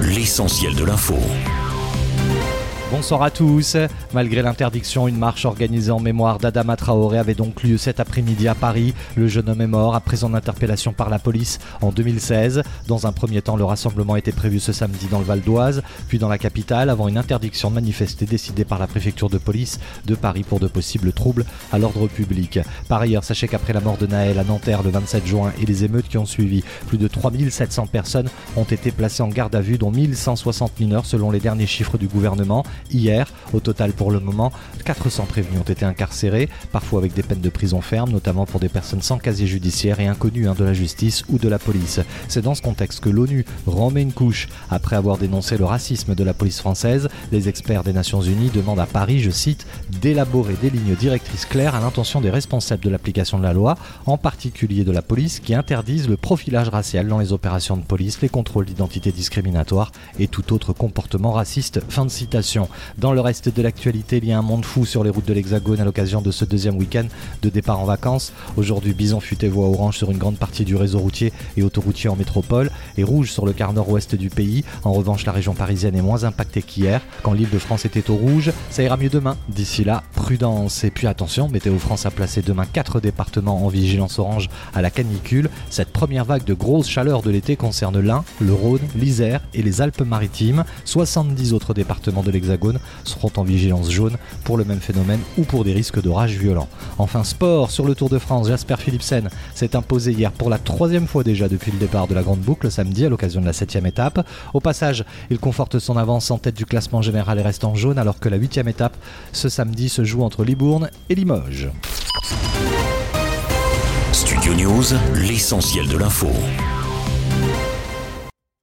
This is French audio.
L'essentiel de l'info. Bonsoir à tous. Malgré l'interdiction, une marche organisée en mémoire d'Adama Traoré avait donc lieu cet après-midi à Paris. Le jeune homme est mort après son interpellation par la police en 2016. Dans un premier temps, le rassemblement était prévu ce samedi dans le Val d'Oise, puis dans la capitale, avant une interdiction de manifester décidée par la préfecture de police de Paris pour de possibles troubles à l'ordre public. Par ailleurs, sachez qu'après la mort de Naël à Nanterre le 27 juin et les émeutes qui ont suivi, plus de 3700 personnes ont été placées en garde à vue, dont 1160 mineurs selon les derniers chiffres du gouvernement hier. Au total, pour le moment, 400 prévenus ont été incarcérés, parfois avec des peines de prison ferme, notamment pour des personnes sans casier judiciaire et inconnues hein, de la justice ou de la police. C'est dans ce contexte que l'ONU remet une couche. Après avoir dénoncé le racisme de la police française, les experts des Nations Unies demandent à Paris, je cite, d'élaborer des lignes directrices claires à l'intention des responsables de l'application de la loi, en particulier de la police, qui interdisent le profilage racial dans les opérations de police, les contrôles d'identité discriminatoire et tout autre comportement raciste. Fin de citation. Dans le reste de il y a un monde fou sur les routes de l'Hexagone à l'occasion de ce deuxième week-end de départ en vacances. Aujourd'hui, bison futé voie orange sur une grande partie du réseau routier et autoroutier en métropole et rouge sur le quart nord-ouest du pays. En revanche, la région parisienne est moins impactée qu'hier. Quand l'île de France était au rouge, ça ira mieux demain. D'ici là, prudence. Et puis attention, Météo France a placé demain quatre départements en vigilance orange à la canicule. Cette première vague de grosse chaleur de l'été concerne l'Ain, le Rhône, l'Isère et les Alpes-Maritimes. 70 autres départements de l'Hexagone seront en vigilance jaune pour le même phénomène ou pour des risques d'orage violents. Enfin, sport sur le Tour de France, Jasper Philipsen s'est imposé hier pour la troisième fois déjà depuis le départ de la Grande Boucle samedi à l'occasion de la septième étape. Au passage, il conforte son avance en tête du classement général et reste en jaune alors que la huitième étape ce samedi se joue entre Libourne et Limoges. Studio News, l'essentiel de l'info.